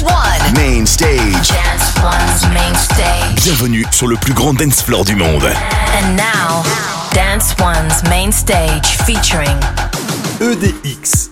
Dance One. Main stage. Dance One's main stage. Bienvenue sur le plus grand dance floor du monde. And now, Dance One's main stage featuring EDX.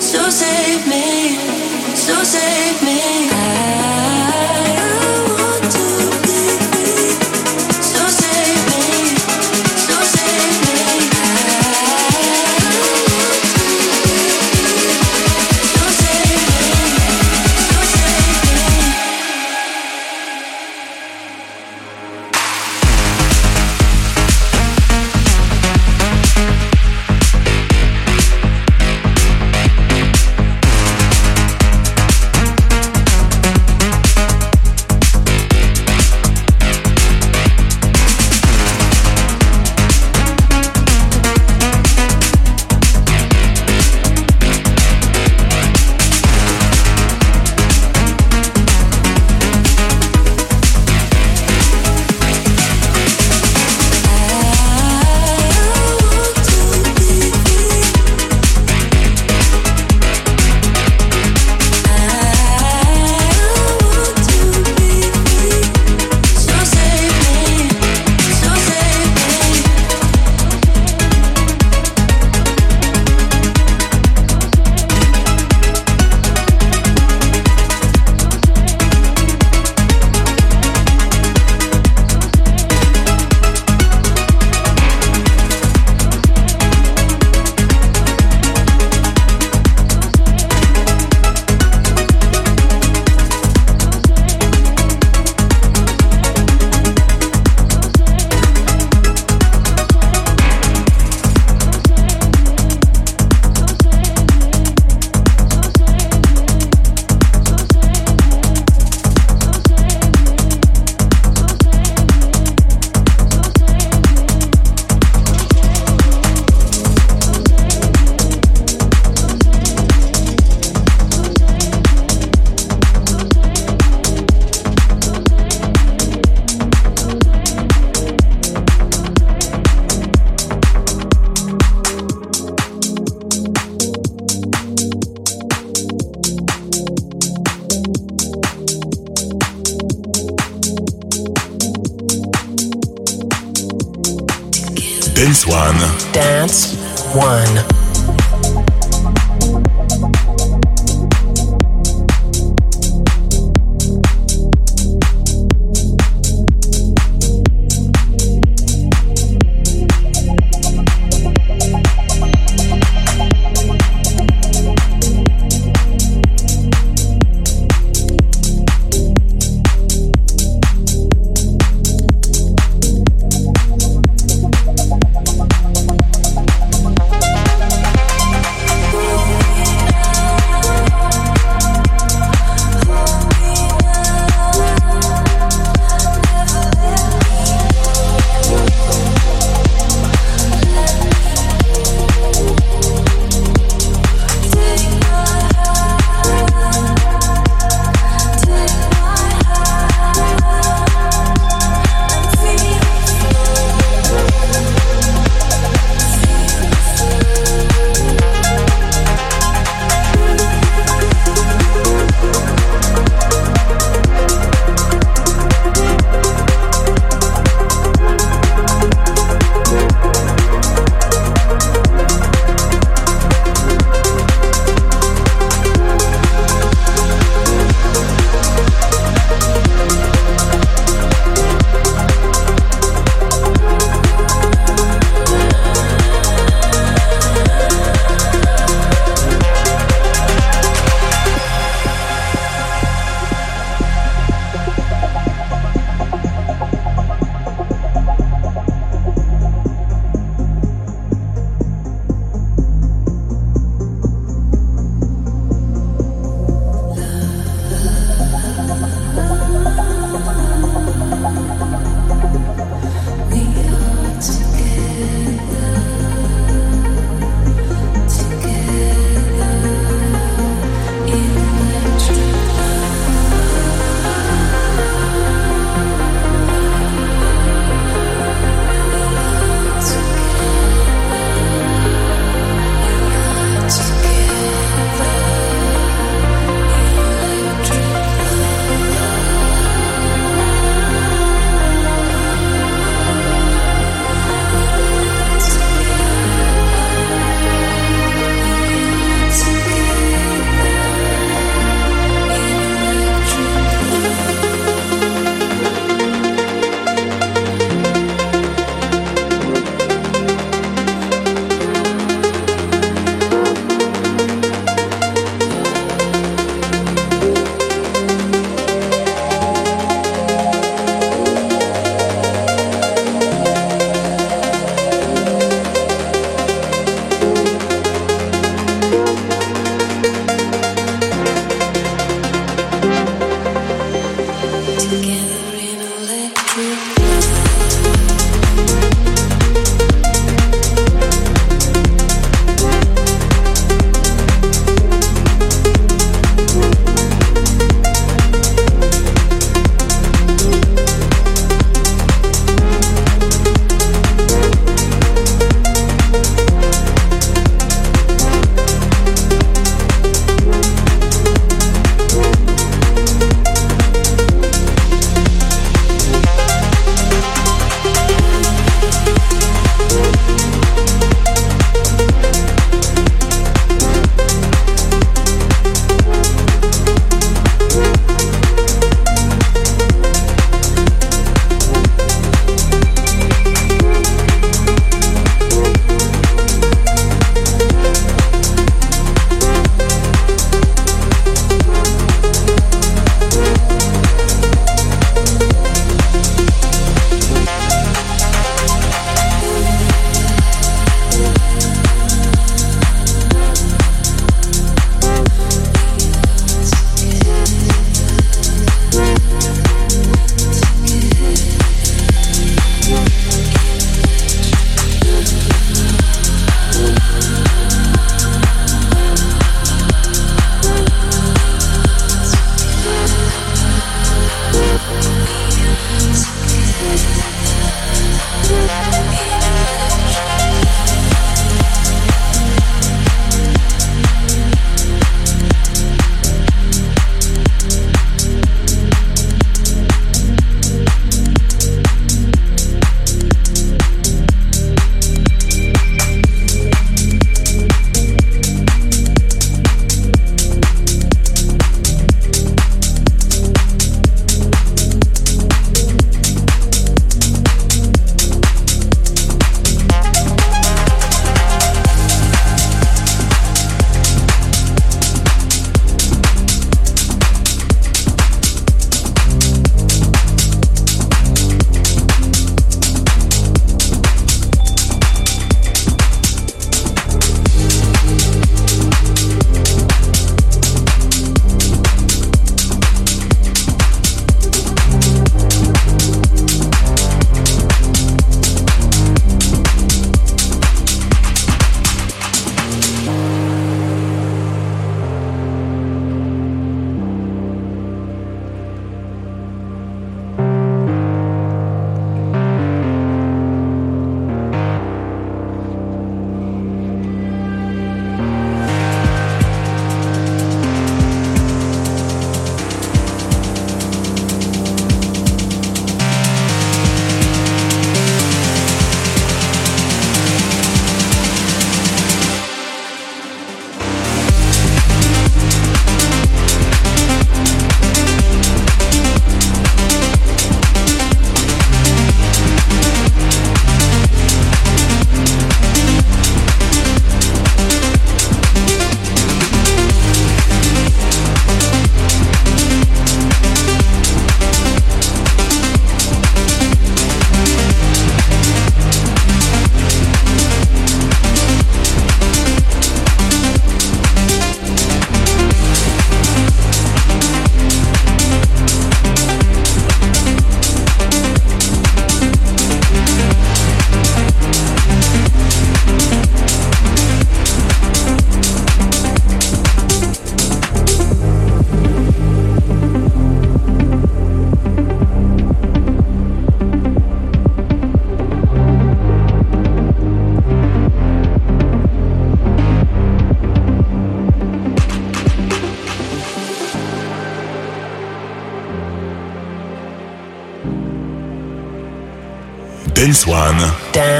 So save me, so save me.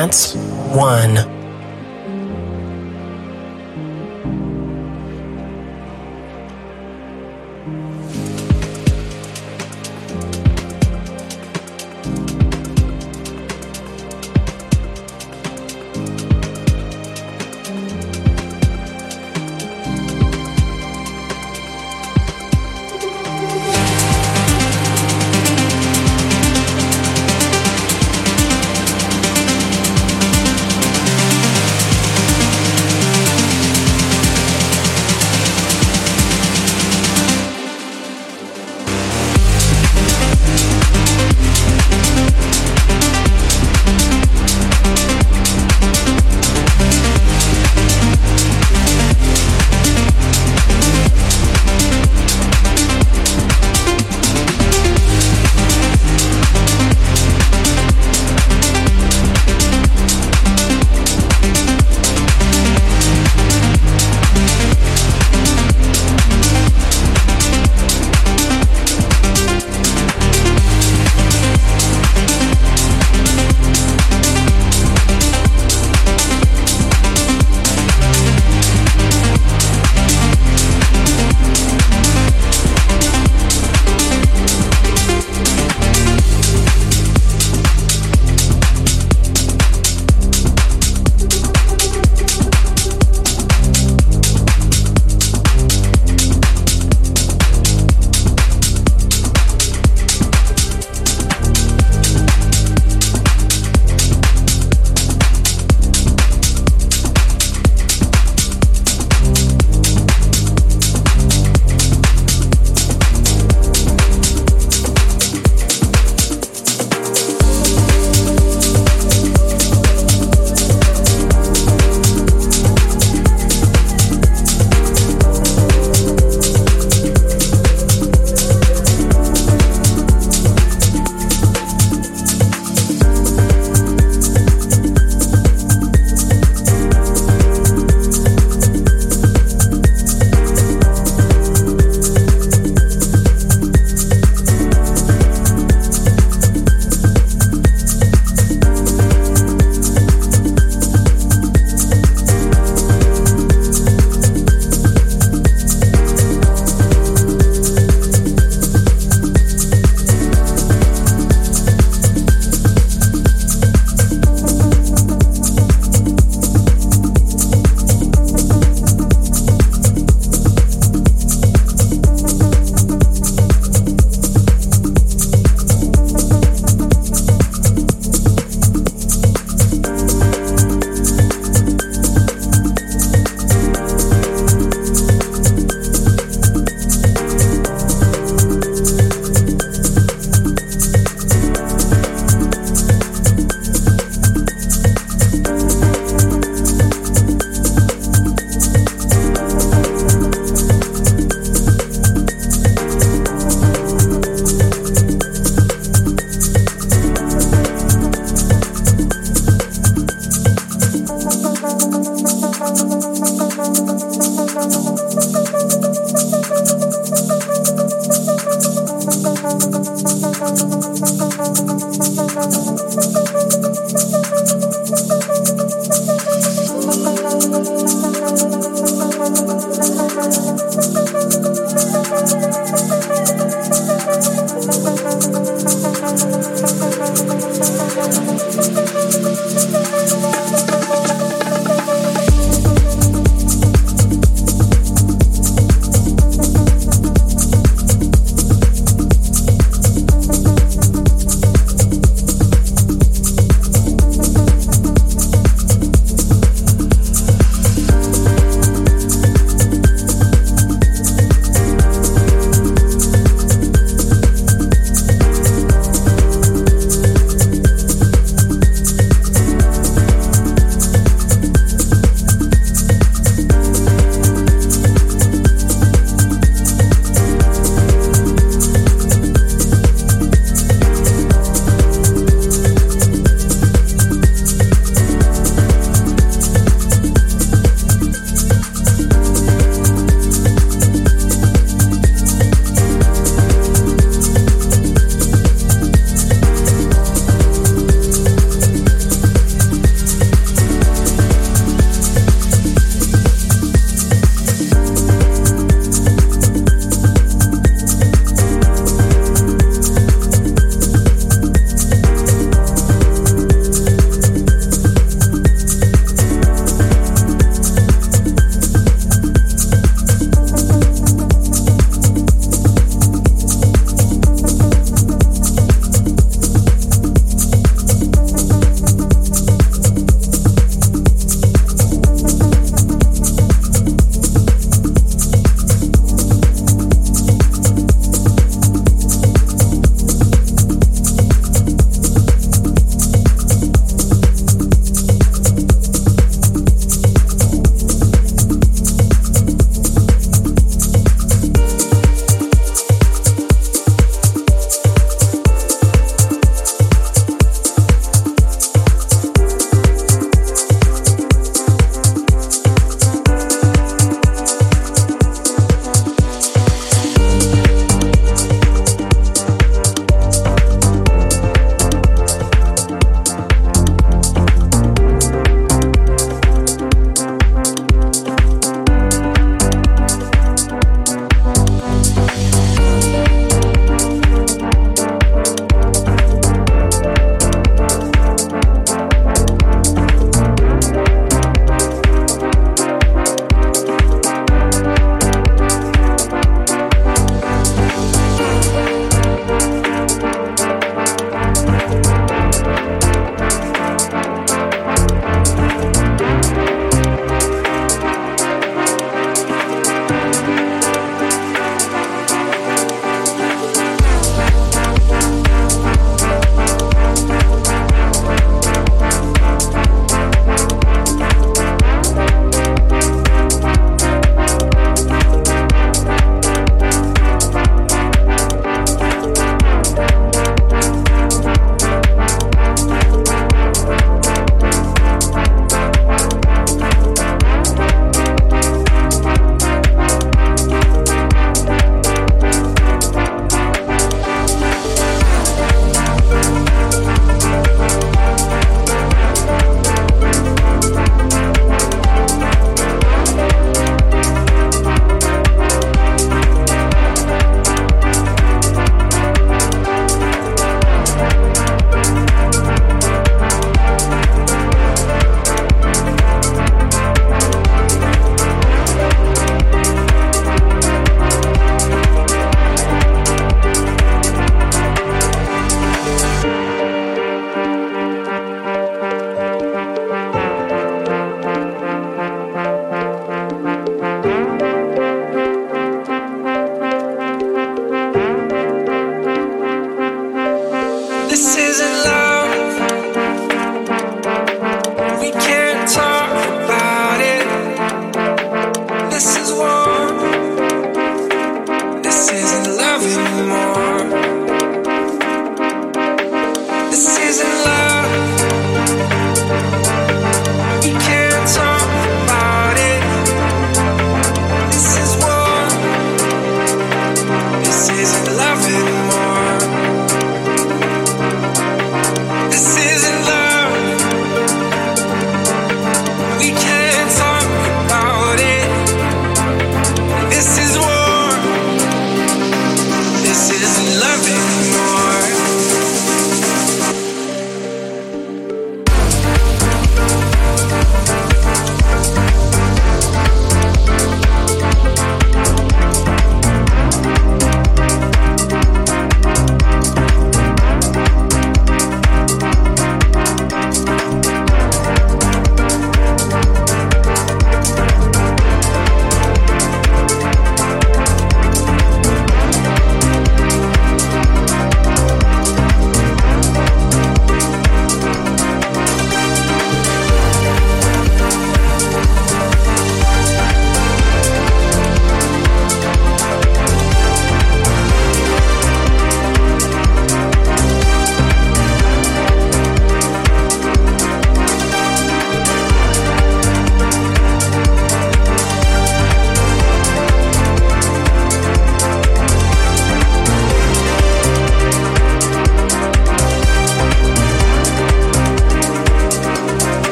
That's one.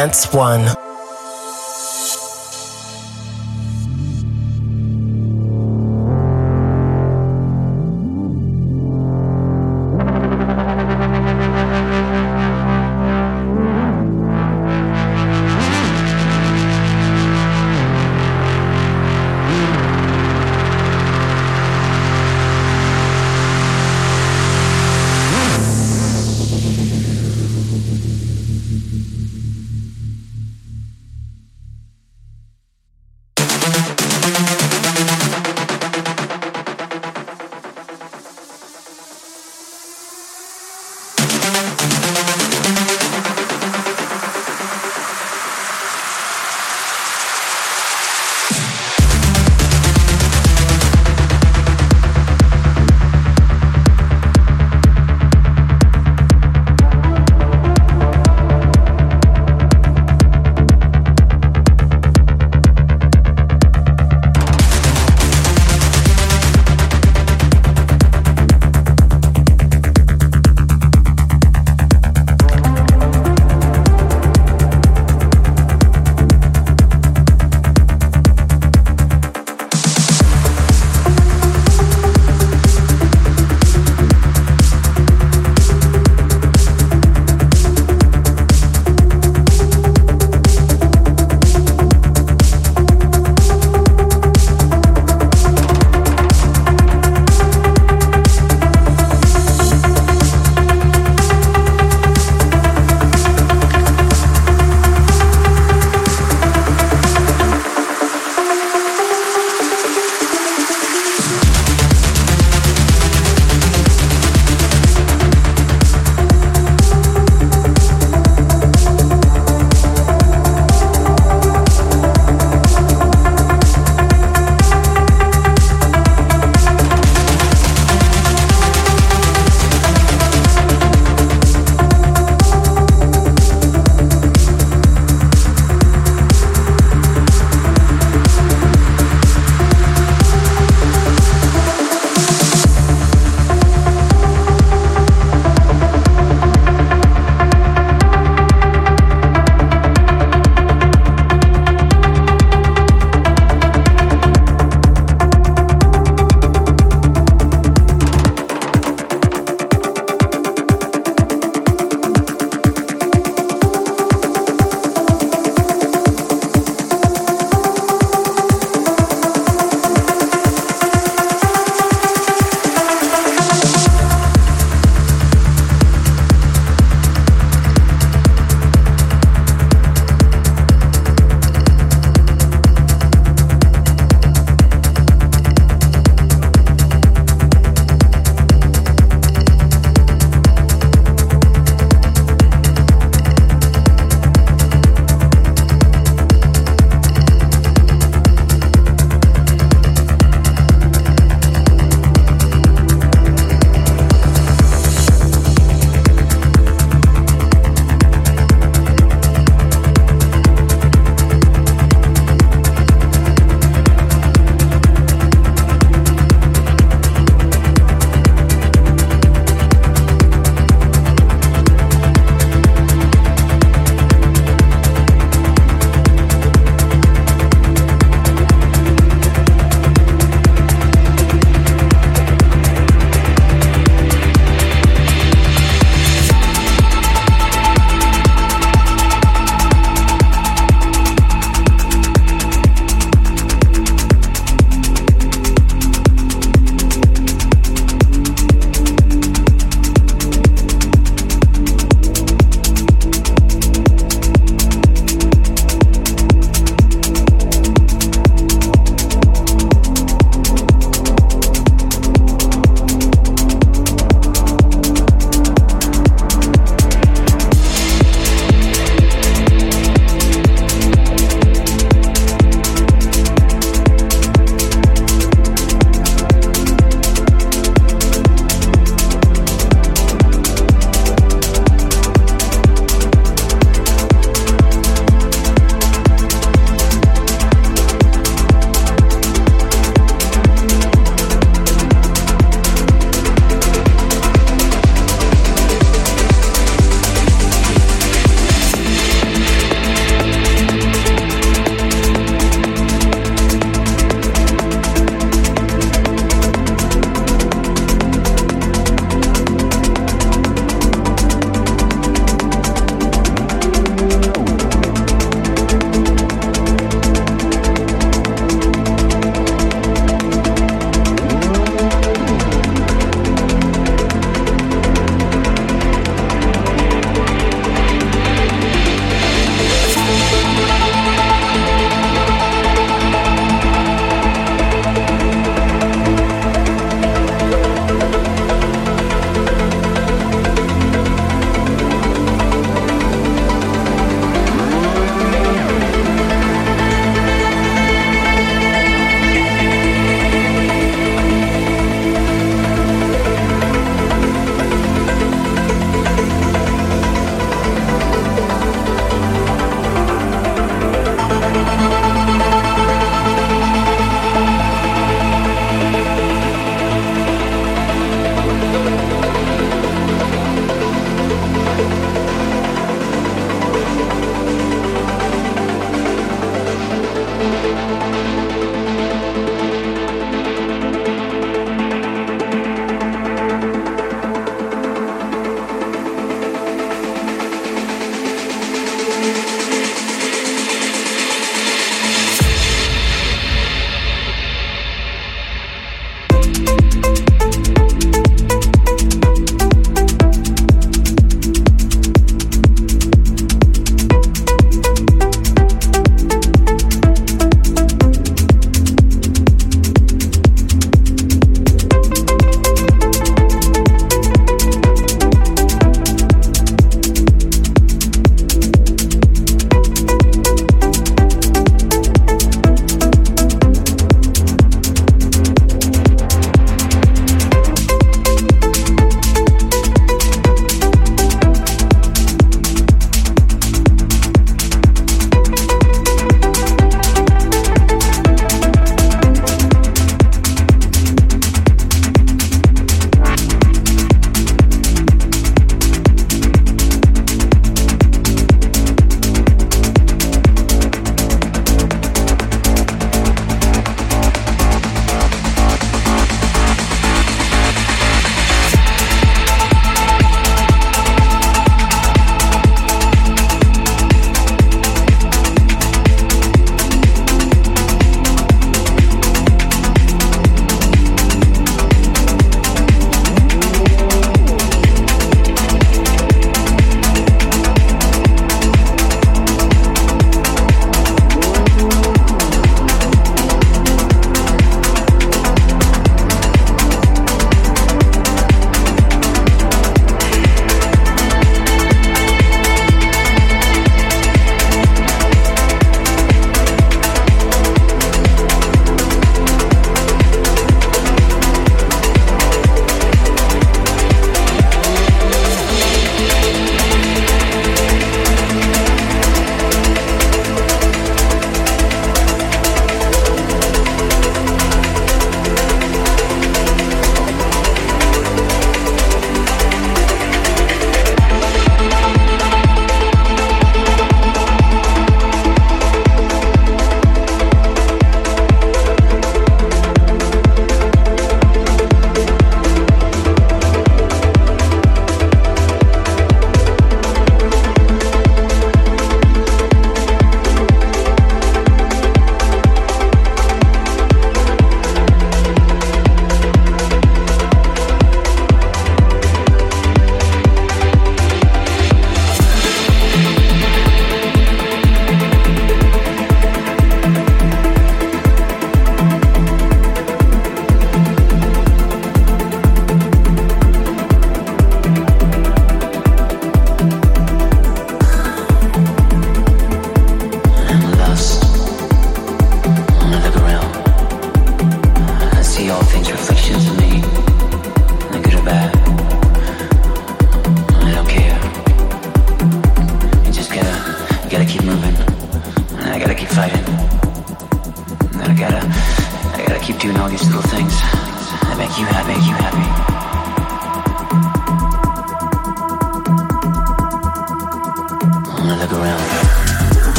Dance One.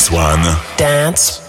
Dance One. Dance